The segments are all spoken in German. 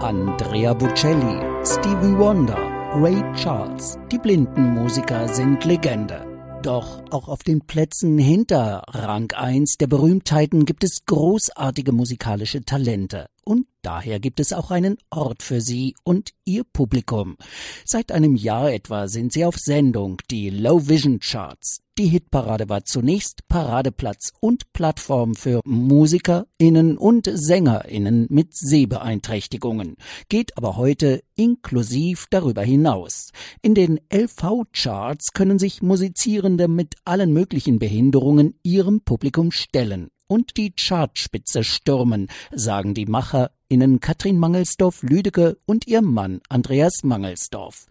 Andrea Bocelli, Stevie Wonder, Ray Charles, die Blindenmusiker sind Legende. Doch auch auf den Plätzen hinter Rang 1 der Berühmtheiten gibt es großartige musikalische Talente. Und daher gibt es auch einen Ort für sie und ihr Publikum. Seit einem Jahr etwa sind sie auf Sendung, die Low Vision Charts. Die Hitparade war zunächst Paradeplatz und Plattform für MusikerInnen und SängerInnen mit Sehbeeinträchtigungen, geht aber heute inklusiv darüber hinaus. In den LV-Charts können sich Musizierende mit allen möglichen Behinderungen ihrem Publikum stellen und die Chartspitze stürmen, sagen die MacherInnen Katrin Mangelsdorf Lüdecke und ihr Mann Andreas Mangelsdorf.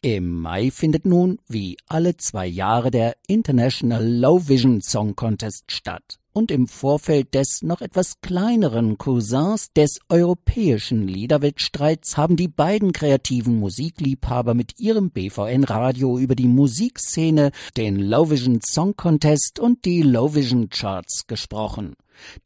Im Mai findet nun, wie alle zwei Jahre, der International Low Vision Song Contest statt und im Vorfeld des noch etwas kleineren Cousins des europäischen Liederwettstreits haben die beiden kreativen Musikliebhaber mit ihrem BVN Radio über die Musikszene, den Low Vision Song Contest und die Low Vision Charts gesprochen.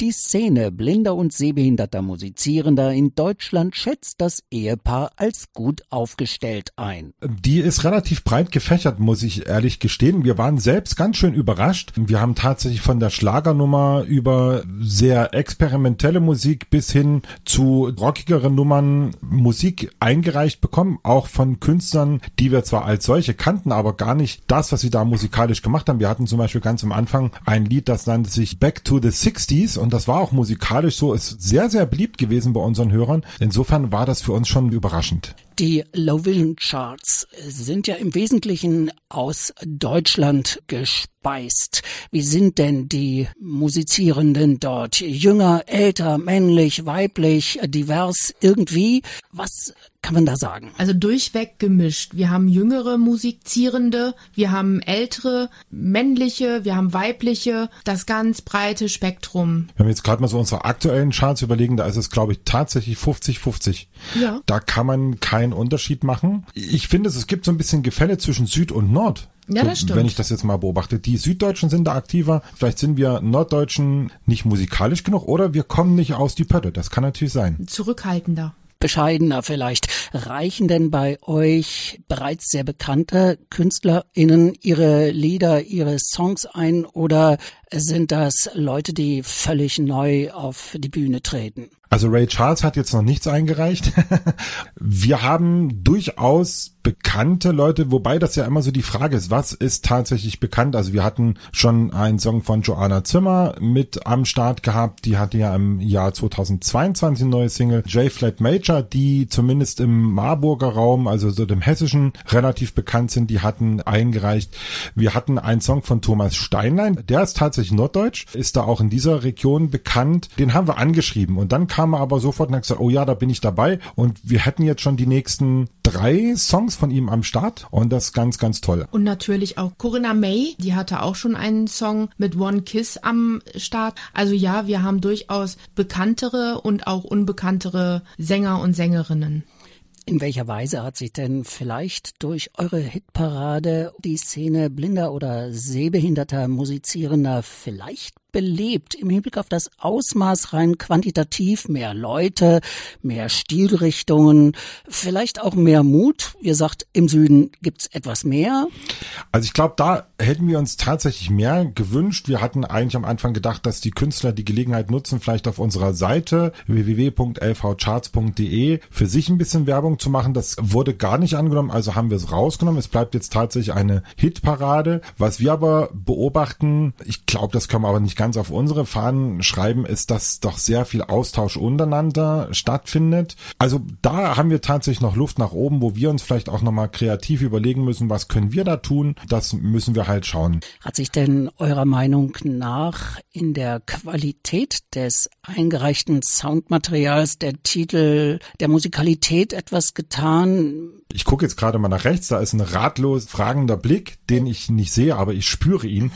Die Szene blinder und sehbehinderter Musizierender in Deutschland schätzt das Ehepaar als gut aufgestellt ein. Die ist relativ breit gefächert, muss ich ehrlich gestehen. Wir waren selbst ganz schön überrascht. Wir haben tatsächlich von der Schlagernummer über sehr experimentelle Musik bis hin zu rockigeren Nummern Musik eingereicht bekommen, auch von Künstlern, die wir zwar als solche kannten, aber gar nicht das, was sie da musikalisch gemacht haben. Wir hatten zum Beispiel ganz am Anfang ein Lied, das nannte sich Back to the 60 Oldies und das war auch musikalisch so, ist sehr, sehr beliebt gewesen bei unseren Hörern. Insofern war das für uns schon überraschend. Die Low Vision Charts sind ja im Wesentlichen aus Deutschland gespeist. Wie sind denn die Musizierenden dort? Jünger, älter, männlich, weiblich, divers, irgendwie? Was kann man da sagen? Also durchweg gemischt. Wir haben jüngere Musizierende, wir haben ältere, männliche, wir haben weibliche, das ganz breite Spektrum. Wenn wir jetzt gerade mal so unsere aktuellen Charts überlegen, da ist es, glaube ich, tatsächlich 50-50. Ja. Da kann man keinen Unterschied machen. Ich finde, es gibt so ein bisschen Gefälle zwischen Süd und Nord. Ja, das stimmt. Wenn ich das jetzt mal beobachte. Die Süddeutschen sind da aktiver. Vielleicht sind wir Norddeutschen nicht musikalisch genug oder wir kommen nicht aus die Pötte. Das kann natürlich sein. Zurückhaltender bescheidener vielleicht. Reichen denn bei euch bereits sehr bekannte KünstlerInnen ihre Lieder, ihre Songs ein oder sind das Leute, die völlig neu auf die Bühne treten? Also Ray Charles hat jetzt noch nichts eingereicht. Wir haben durchaus bekannte Leute, wobei das ja immer so die Frage ist, was ist tatsächlich bekannt? Also wir hatten schon einen Song von Joanna Zimmer mit am Start gehabt. Die hatte ja im Jahr 2022 eine neue Single. J Flat Major, die zumindest im Marburger Raum, also so dem hessischen, relativ bekannt sind, die hatten eingereicht. Wir hatten einen Song von Thomas Steinlein. Der ist tatsächlich norddeutsch, ist da auch in dieser Region bekannt. Den haben wir angeschrieben und dann kam er aber sofort und hat gesagt, oh ja, da bin ich dabei. Und wir hätten jetzt schon die nächsten drei Songs von ihm am Start und das ganz, ganz toll. Und natürlich auch Corinna May, die hatte auch schon einen Song mit One Kiss am Start. Also ja, wir haben durchaus bekanntere und auch unbekanntere Sänger und Sängerinnen. In welcher Weise hat sich denn vielleicht durch eure Hitparade die Szene blinder oder sehbehinderter Musizierender vielleicht belebt im Hinblick auf das Ausmaß rein quantitativ, mehr Leute, mehr Stilrichtungen, vielleicht auch mehr Mut. Ihr sagt, im Süden gibt's etwas mehr. Also ich glaube, da hätten wir uns tatsächlich mehr gewünscht. Wir hatten eigentlich am Anfang gedacht, dass die Künstler die Gelegenheit nutzen, vielleicht auf unserer Seite www.lvcharts.de für sich ein bisschen Werbung zu machen. Das wurde gar nicht angenommen, also haben wir es rausgenommen. Es bleibt jetzt tatsächlich eine Hitparade. Was wir aber beobachten, ich glaube, das können wir aber nicht ganz auf unsere Fahnen schreiben, ist, dass doch sehr viel Austausch untereinander stattfindet. Also da haben wir tatsächlich noch Luft nach oben, wo wir uns vielleicht auch nochmal kreativ überlegen müssen, was können wir da tun. Das müssen wir halt schauen. Hat sich denn eurer Meinung nach in der Qualität des eingereichten Soundmaterials, der Titel, der Musikalität etwas getan? Ich gucke jetzt gerade mal nach rechts, da ist ein ratlos fragender Blick, den ich nicht sehe, aber ich spüre ihn.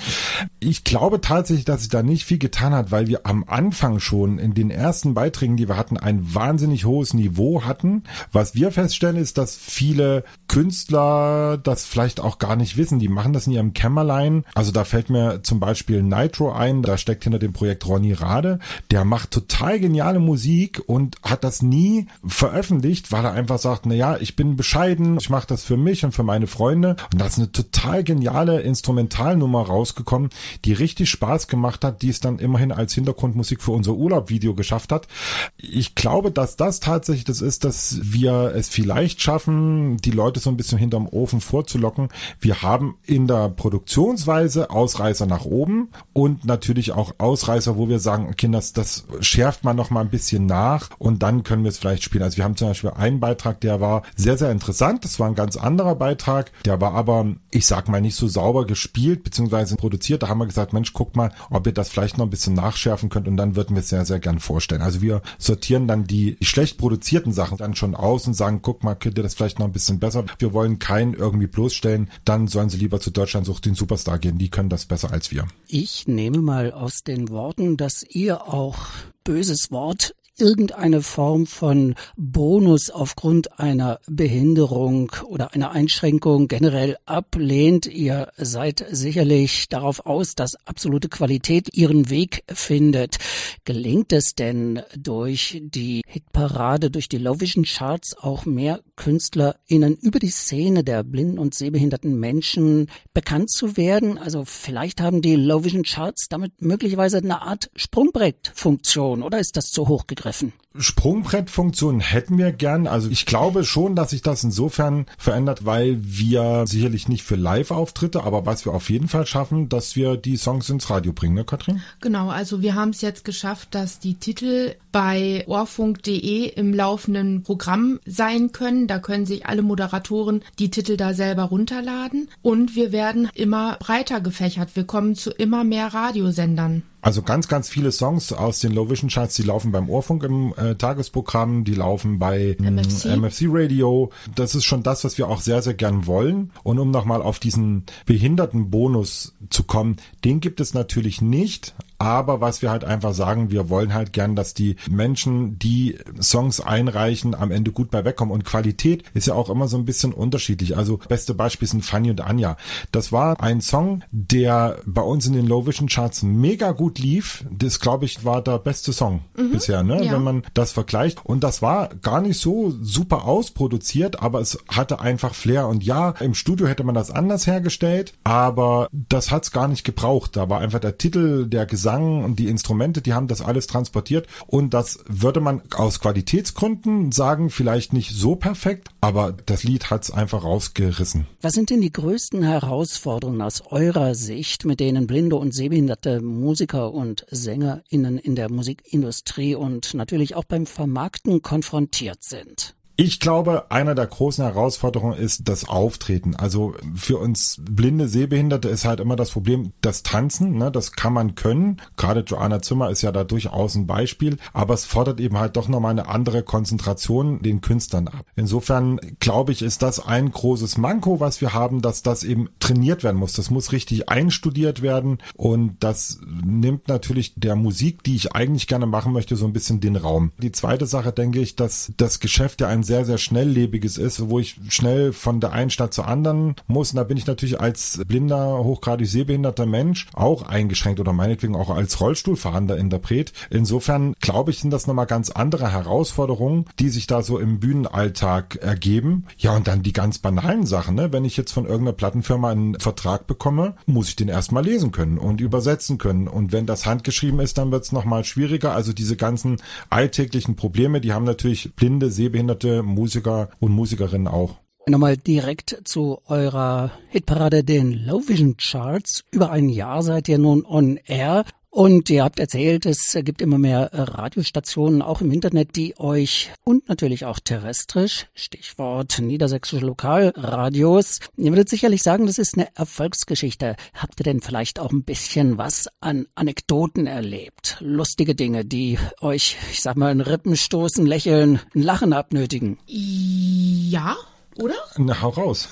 Ich glaube tatsächlich, dass sich da nicht viel getan hat, weil wir am Anfang schon in den ersten Beiträgen, die wir hatten, ein wahnsinnig hohes Niveau hatten. Was wir feststellen, ist, dass viele Künstler das vielleicht auch gar nicht wissen. Die machen das in ihrem Kämmerlein. Also da fällt mir zum Beispiel Nitro ein, da steckt hinter dem Projekt Ronny Rade. Der macht total geniale Musik und hat das nie veröffentlicht, weil er einfach sagt, na ich bin bescheiden, ich mache das für mich und für meine Freunde. Und da ist eine total geniale Instrumentalnummer rausgekommen, die richtig Spaß gemacht hat, die es dann immerhin als Hintergrundmusik für unser Urlaubvideo geschafft hat. Ich glaube, dass das tatsächlich das ist, dass wir es vielleicht schaffen, die Leute so ein bisschen hinterm Ofen vorzulocken. Wir haben in der Produktionsweise Ausreißer nach oben und natürlich auch Ausreißer, wo wir sagen, Kinders, das schärft man noch mal ein bisschen nach und dann können wir es vielleicht spielen. Also wir haben zum Beispiel einen Beitrag, der war sehr, sehr interessant. Das war ein ganz anderer Beitrag. Der war aber, ich sag mal, nicht so sauber gespielt bzw. produziert. Da haben wir gesagt, Mensch, guck mal, ob ihr das vielleicht noch ein bisschen nachschärfen könnt und dann würden wir es sehr, sehr gern vorstellen. Also wir sortieren dann die, schlecht produzierten Sachen dann schon aus und sagen, guck mal, könnt ihr das vielleicht noch ein bisschen besser wir wollen keinen irgendwie bloßstellen, dann sollen sie lieber zu Deutschland sucht den Superstar gehen. Die können das besser als wir. Ich nehme mal aus den Worten, dass ihr auch böses Wort irgendeine Form von Bonus aufgrund einer Behinderung oder einer Einschränkung generell ablehnt. Ihr seid sicherlich darauf aus, dass absolute Qualität ihren Weg findet. Gelingt es denn durch die Hitparade, durch die Low Vision Charts auch mehr KünstlerInnen über die Szene der blinden und sehbehinderten Menschen bekannt zu werden? Also vielleicht haben die Low Vision Charts damit möglicherweise eine Art Sprungbrettfunktion oder ist das zu hoch gegriffen? Treffen. Sprungbrettfunktion hätten wir gern. Also ich glaube schon, dass sich das insofern verändert, weil wir sicherlich nicht für Live-Auftritte, aber was wir auf jeden Fall schaffen, dass wir die Songs ins Radio bringen, ne, Katrin? Genau, also wir haben es jetzt geschafft, dass die Titel bei ohrfunk.de im laufenden Programm sein können. Da können sich alle Moderatoren die Titel da selber runterladen und wir werden immer breiter gefächert. Wir kommen zu immer mehr Radiosendern. Also ganz, ganz viele Songs aus den Low Vision Charts, die laufen beim Ohrfunk im äh, Tagesprogramm, die laufen bei MFC. MFC Radio. Das ist schon das, was wir auch sehr, sehr gern wollen. Und um nochmal auf diesen Behindertenbonus zu kommen, den gibt es natürlich nicht, aber was wir halt einfach sagen, wir wollen halt gern, dass die Menschen, die Songs einreichen, am Ende gut bei wegkommen. Und Qualität ist ja auch immer so ein bisschen unterschiedlich. Also beste Beispiel sind Fanny und Anja. Das war ein Song, der bei uns in den Low Vision Charts mega gut lief. Das, glaube ich, war der beste Song mhm, bisher, ne? Ja. wenn man das vergleicht. Und das war gar nicht so super ausproduziert, aber es hatte einfach Flair. Und ja, im Studio hätte man das anders hergestellt, aber das hat es gar nicht gebraucht. Da war einfach der Titel, der Gesang Gesang und die Instrumente, die haben das alles transportiert und das würde man aus Qualitätsgründen sagen, vielleicht nicht so perfekt, aber das Lied hat es einfach rausgerissen. Was sind denn die größten Herausforderungen aus eurer Sicht, mit denen blinde und sehbehinderte Musiker und SängerInnen in der Musikindustrie und natürlich auch beim Vermarkten konfrontiert sind? Ich glaube, einer der großen Herausforderungen ist das Auftreten. Also für uns blinde Sehbehinderte ist halt immer das Problem, das Tanzen, ne, das kann man können. Gerade Joanna Zimmer ist ja da durchaus ein Beispiel, aber es fordert eben halt doch nochmal eine andere Konzentration den Künstlern ab. Insofern glaube ich, ist das ein großes Manko, was wir haben, dass das eben trainiert werden muss. Das muss richtig einstudiert werden und das nimmt natürlich der Musik, die ich eigentlich gerne machen möchte, so ein bisschen den Raum. Die zweite Sache denke ich, dass das Geschäft ja ein ein sehr, sehr schnelllebiges ist, wo ich schnell von der einen Stadt zur anderen muss. Und da bin ich natürlich als blinder, hochgradig sehbehinderter Mensch auch eingeschränkt oder meinetwegen auch als Rollstuhlfahrender Interpret. Insofern glaube ich, sind das nochmal ganz andere Herausforderungen, die sich da so im Bühnenalltag ergeben. Ja, und dann die ganz banalen Sachen. Ne? Wenn ich jetzt von irgendeiner Plattenfirma einen Vertrag bekomme, muss ich den erstmal lesen können und übersetzen können. Und wenn das handgeschrieben ist, dann wird es nochmal schwieriger. Also diese ganzen alltäglichen Probleme, die haben natürlich blinde, sehbehinderte Musiker und Musikerinnen auch. Nochmal direkt zu eurer Hitparade, den Low Vision Charts. Über ein Jahr seid ihr nun on air. Und ihr habt erzählt, es gibt immer mehr Radiostationen, auch im Internet, die euch und natürlich auch terrestrisch, Stichwort niedersächsische Lokalradios. Ihr würdet sicherlich sagen, das ist eine Erfolgsgeschichte. Habt ihr denn vielleicht auch ein bisschen was an Anekdoten erlebt? Lustige Dinge, die euch, ich sag mal, in Rippen stoßen, lächeln, ein Lachen abnötigen? Ja, oder? Na, hau raus.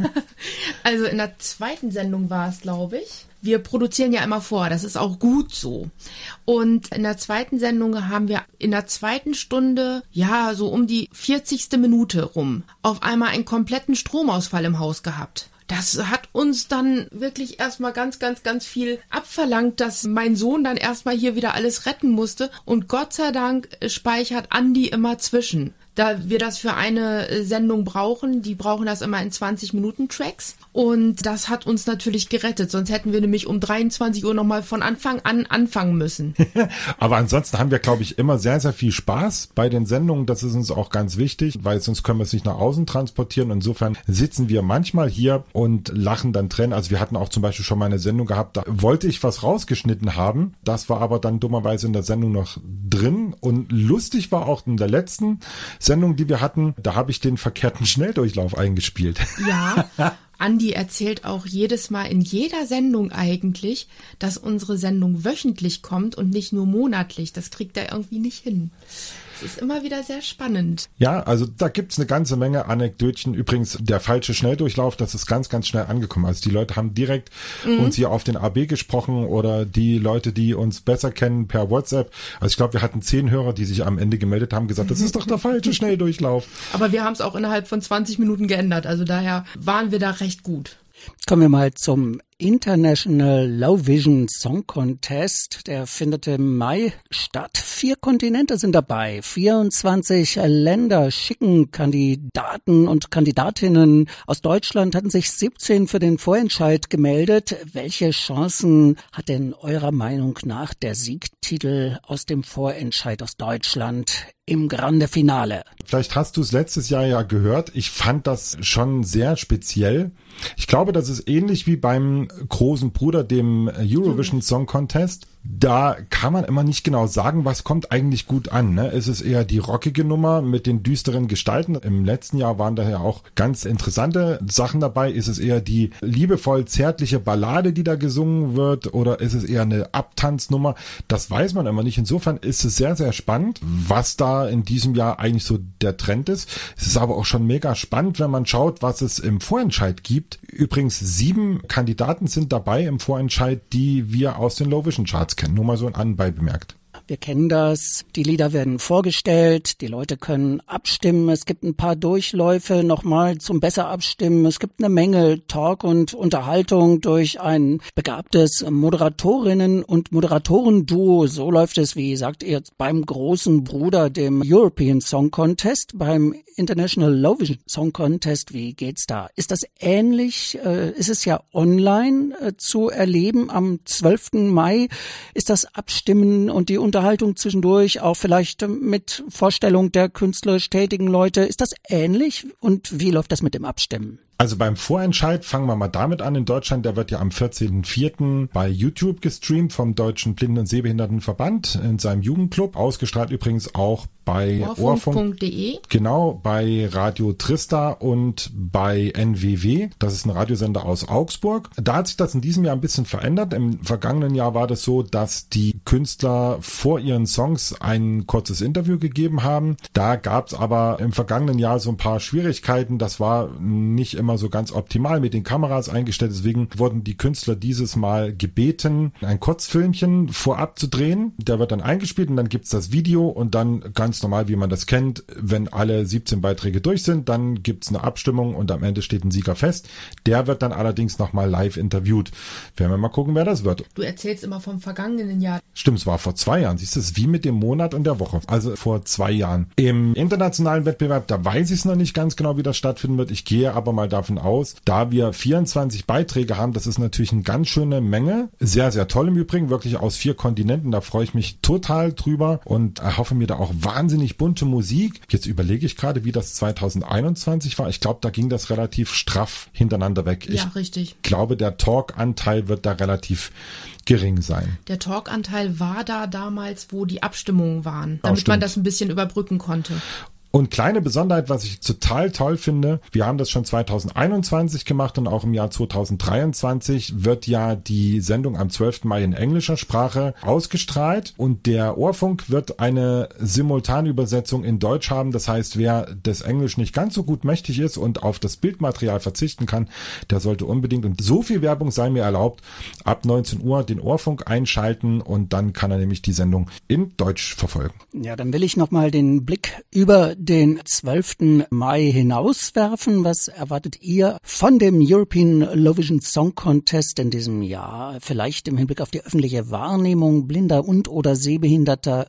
also in der zweiten Sendung war es, glaube ich wir produzieren ja immer vor, das ist auch gut so. Und in der zweiten Sendung haben wir in der zweiten Stunde, ja, so um die 40. Minute rum, auf einmal einen kompletten Stromausfall im Haus gehabt das hat uns dann wirklich erstmal ganz, ganz, ganz viel abverlangt, dass mein Sohn dann erstmal hier wieder alles retten musste. Und Gott sei Dank speichert Andi immer zwischen da wir das für eine äh, Sendung brauchen. Die brauchen das immer in 20 Minuten Tracks. Und das hat uns natürlich gerettet. Sonst hätten wir nämlich um 23 Uhr nochmal von Anfang an anfangen müssen. Aber ansonsten haben wir, glaube ich, immer sehr, sehr viel Spaß bei den Sendungen. Das ist uns auch ganz wichtig, weil sonst können wir es nicht nach außen transportieren. Insofern sitzen wir manchmal hier und lachen dann drin. Also wir hatten auch zum Beispiel schon mal eine Sendung gehabt, da wollte ich was rausgeschnitten haben. Das war aber dann dummerweise in der Sendung noch drin. Und lustig war auch in der letzten Sendung, die wir hatten, da habe ich den verkehrten Schnelldurchlauf eingespielt. Ja. Andi erzählt auch jedes Mal in jeder Sendung eigentlich, dass unsere Sendung wöchentlich kommt und nicht nur monatlich. Das kriegt er irgendwie nicht hin. Es ist immer wieder sehr spannend. Ja, also da gibt's eine ganze Menge Anekdötchen. Übrigens, der falsche Schnelldurchlauf, das ist ganz, ganz schnell angekommen. Also die Leute haben direkt mhm. uns hier auf den AB gesprochen oder die Leute, die uns besser kennen per WhatsApp. Also ich glaube, wir hatten zehn Hörer, die sich am Ende gemeldet haben, gesagt, das ist doch der falsche Schnelldurchlauf. Aber wir haben es auch innerhalb von 20 Minuten geändert. Also daher waren wir da recht gut. Kommen wir mal zum International Low Vision Song Contest. Der findet im Mai statt. Vier Kontinente sind dabei. 24 Länder schicken Kandidaten und Kandidatinnen. Aus Deutschland hatten sich 17 für den Vorentscheid gemeldet. Welche Chancen hat denn eurer Meinung nach der Siegtitel aus dem Vorentscheid aus Deutschland im Grande Finale? Vielleicht hast du es letztes Jahr ja gehört. Ich fand das schon sehr speziell. Ich glaube, das ist ähnlich wie beim großen Bruder, dem Eurovision Song Contest da kann man immer nicht genau sagen, was kommt eigentlich gut an. Ne? Ist es eher die rockige Nummer mit den düsteren Gestalten? Im letzten Jahr waren daher auch ganz interessante Sachen dabei. Ist es eher die liebevoll zärtliche Ballade, die da gesungen wird? Oder ist es eher eine Abtanznummer? Das weiß man immer nicht. Insofern ist es sehr, sehr spannend, was da in diesem Jahr eigentlich so der Trend ist. Es ist aber auch schon mega spannend, wenn man schaut, was es im Vorentscheid gibt. Übrigens sieben Kandidaten sind dabei im Vorentscheid, die wir aus den Low Vision Charts kennen. Nur mal so anbei bemerkt. Wir kennen das. Die Lieder werden vorgestellt. Die Leute können abstimmen. Es gibt ein paar Durchläufe nochmal zum besser abstimmen. Es gibt eine Menge Talk und Unterhaltung durch ein begabtes Moderatorinnen- und Moderatorenduo. So läuft es, wie sagt ihr, beim großen Bruder, dem European Song Contest, beim International Low Vision Song Contest. Wie geht's da? Ist das ähnlich? Äh, ist es ja online äh, zu erleben am 12. Mai? Ist das Abstimmen und die Unterhaltung zwischendurch, auch vielleicht mit Vorstellung der künstlerisch tätigen Leute. Ist das ähnlich und wie läuft das mit dem Abstimmen? Also beim Vorentscheid fangen wir mal damit an in Deutschland. Der wird ja am 14.04. bei YouTube gestreamt vom Deutschen Blinden- und Sehbehindertenverband in seinem Jugendclub. Ausgestrahlt übrigens auch bei Ohrfunk.de. Genau, bei Radio Trista und bei NWW. Das ist ein Radiosender aus Augsburg. Da hat sich das in diesem Jahr ein bisschen verändert. Im vergangenen Jahr war das so, dass die Künstler vor ihren Songs ein kurzes Interview gegeben haben. Da gab es aber im vergangenen Jahr so ein paar Schwierigkeiten. Das war nicht immer immer so ganz optimal mit den Kameras eingestellt. Deswegen wurden die Künstler dieses Mal gebeten, ein Kurzfilmchen vorab zu drehen. Der wird dann eingespielt und dann gibt's das Video und dann ganz normal, wie man das kennt, wenn alle 17 Beiträge durch sind, dann gibt's eine Abstimmung und am Ende steht ein Sieger fest. Der wird dann allerdings nochmal live interviewt. Werden wir mal gucken, wer das wird. Du erzählst immer vom vergangenen Jahr. Stimmt, es war vor zwei Jahren. Siehst du, es wie mit dem Monat und der Woche. Also vor zwei Jahren. Im internationalen Wettbewerb, da weiß ich es noch nicht ganz genau, wie das stattfinden wird. Ich gehe aber mal davon aus, da wir 24 Beiträge haben, das ist natürlich eine ganz schöne Menge. Sehr, sehr toll im Übrigen, wirklich aus vier Kontinenten. Da freue ich mich total drüber und erhoffe mir da auch wahnsinnig bunte Musik. Jetzt überlege ich gerade, wie das 2021 war. Ich glaube, da ging das relativ straff hintereinander weg. Ja, ich richtig. glaube, der Talk-Anteil wird da relativ gering sein. Der Talk-Anteil war da damals, wo die Abstimmungen waren, damit man das ein bisschen überbrücken konnte. Und kleine Besonderheit, was ich total toll finde, wir haben das schon 2021 gemacht und auch im Jahr 2023 wird ja die Sendung am 12. Mai in englischer Sprache ausgestrahlt und der Ohrfunk wird eine Simultanübersetzung in Deutsch haben. Das heißt, wer des Englisch nicht ganz so gut mächtig ist und auf das Bildmaterial verzichten kann, der sollte unbedingt, und so viel Werbung sei mir erlaubt, ab 19 Uhr den Ohrfunk einschalten und dann kann er nämlich die Sendung in Deutsch verfolgen. Ja, dann will ich nochmal den Blick über den 12. Mai hinauswerfen. Was erwartet ihr von dem European Low Vision Song Contest in diesem Jahr? Vielleicht im Hinblick auf die öffentliche Wahrnehmung blinder und oder sehbehinderter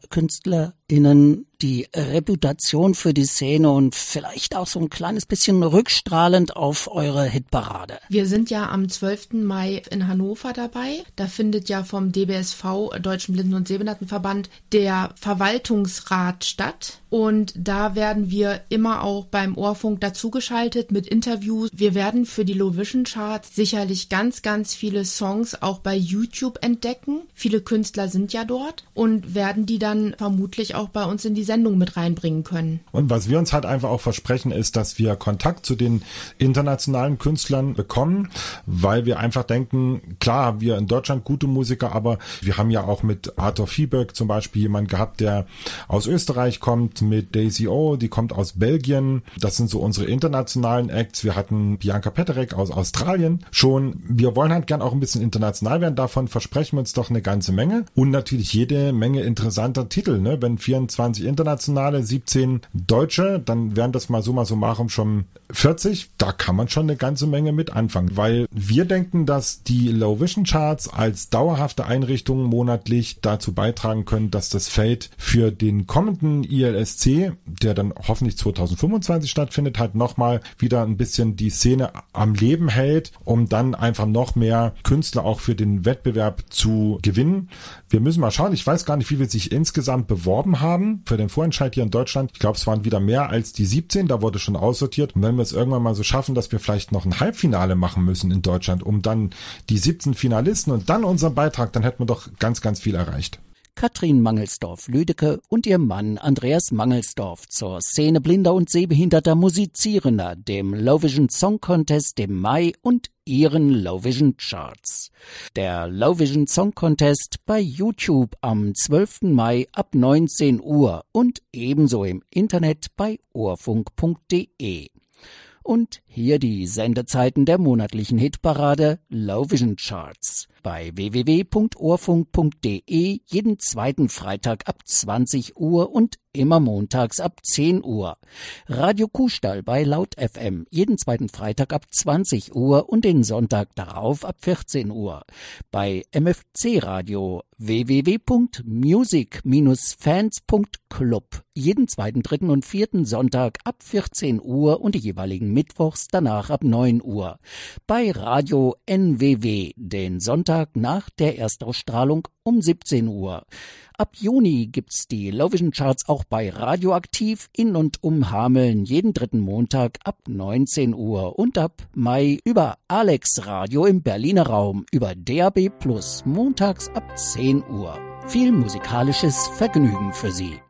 KünstlerInnen die Reputation für die Szene und vielleicht auch so ein kleines bisschen rückstrahlend auf eure Hitparade. Wir sind ja am 12. Mai in Hannover dabei. Da findet ja vom DBSV, Deutschen Blinden- und Sehbehindertenverband, der Verwaltungsrat statt. Und da werden wir immer auch beim Ohrfunk dazugeschaltet mit Interviews. Wir werden für die Low Vision Charts sicherlich ganz, ganz viele Songs auch bei YouTube entdecken. Viele Künstler sind ja dort und werden die dann vermutlich auch bei uns in die Sendung mit reinbringen können. Und was wir uns halt einfach auch versprechen, ist, dass wir Kontakt zu den internationalen Künstlern bekommen, weil wir einfach denken, klar wir in Deutschland gute Musiker, aber wir haben ja auch mit Arthur Fieberg zum Beispiel jemanden gehabt, der aus Österreich kommt, mit Daisy O, die kommt aus Belgien. Das sind so unsere internationalen Acts. Wir hatten Bianca Peterek aus Australien schon. Wir wollen halt gern auch ein bisschen international werden. Davon versprechen wir uns doch eine ganze Menge. Und natürlich jede Menge interessanter Titel. Ne? Wenn 24 internationale, 17 deutsche, dann wären das mal so machen schon 40. Da kann man schon eine ganze Menge mit anfangen, weil wir denken, dass die Low Vision Charts als dauerhafte Einrichtungen monatlich dazu beitragen können, dass das Feld für den kommenden ILSC, der dann hoffentlich 2025 stattfindet, halt nochmal wieder ein bisschen die Szene am Leben hält, um dann einfach noch mehr Künstler auch für den Wettbewerb zu gewinnen. Wir müssen mal schauen. Ich weiß gar nicht, wie wir sich insgesamt beworben haben für den Vorentscheid hier in Deutschland. Ich glaube, es waren wieder mehr als die 17. Da wurde schon aussortiert. Und wenn wir es irgendwann mal so schaffen, dass wir vielleicht noch ein Halbfinale machen müssen in Deutschland, um dann die 17 Finalisten und dann unseren Beitrag, dann hätten wir doch ganz, ganz viel erreicht. Katrin Mangelsdorf-Lüdecke und ihr Mann Andreas Mangelsdorf zur Szene blinder und sehbehinderter Musizierender, dem Low Vision Song Contest im Mai und ihren Low Vision Charts. Der Low Vision Song Contest bei YouTube am 12. Mai ab 19 Uhr und ebenso im Internet bei ohrfunk.de. Und hier die Sendezeiten der monatlichen Hitparade Low Vision Charts bei www.ohrfunk.de jeden zweiten Freitag ab 20 Uhr und immer montags ab 10 Uhr. Radio Kuhstall bei Laut FM jeden zweiten Freitag ab 20 Uhr und den Sonntag darauf ab 14 Uhr. Bei MFC Radio www.music-fans.club jeden zweiten, dritten und vierten Sonntag ab 14 Uhr und die jeweiligen Mittwochs danach ab 9 Uhr. Bei Radio NWW den Sonntag nach der Erstausstrahlung um 17 Uhr. Ab Juni gibt's die Lovision Charts auch bei Radioaktiv in und um Hameln jeden dritten Montag ab 19 Uhr und ab Mai über Alex Radio im Berliner Raum über DAB Plus montags ab 10 Uhr. Viel musikalisches Vergnügen für Sie.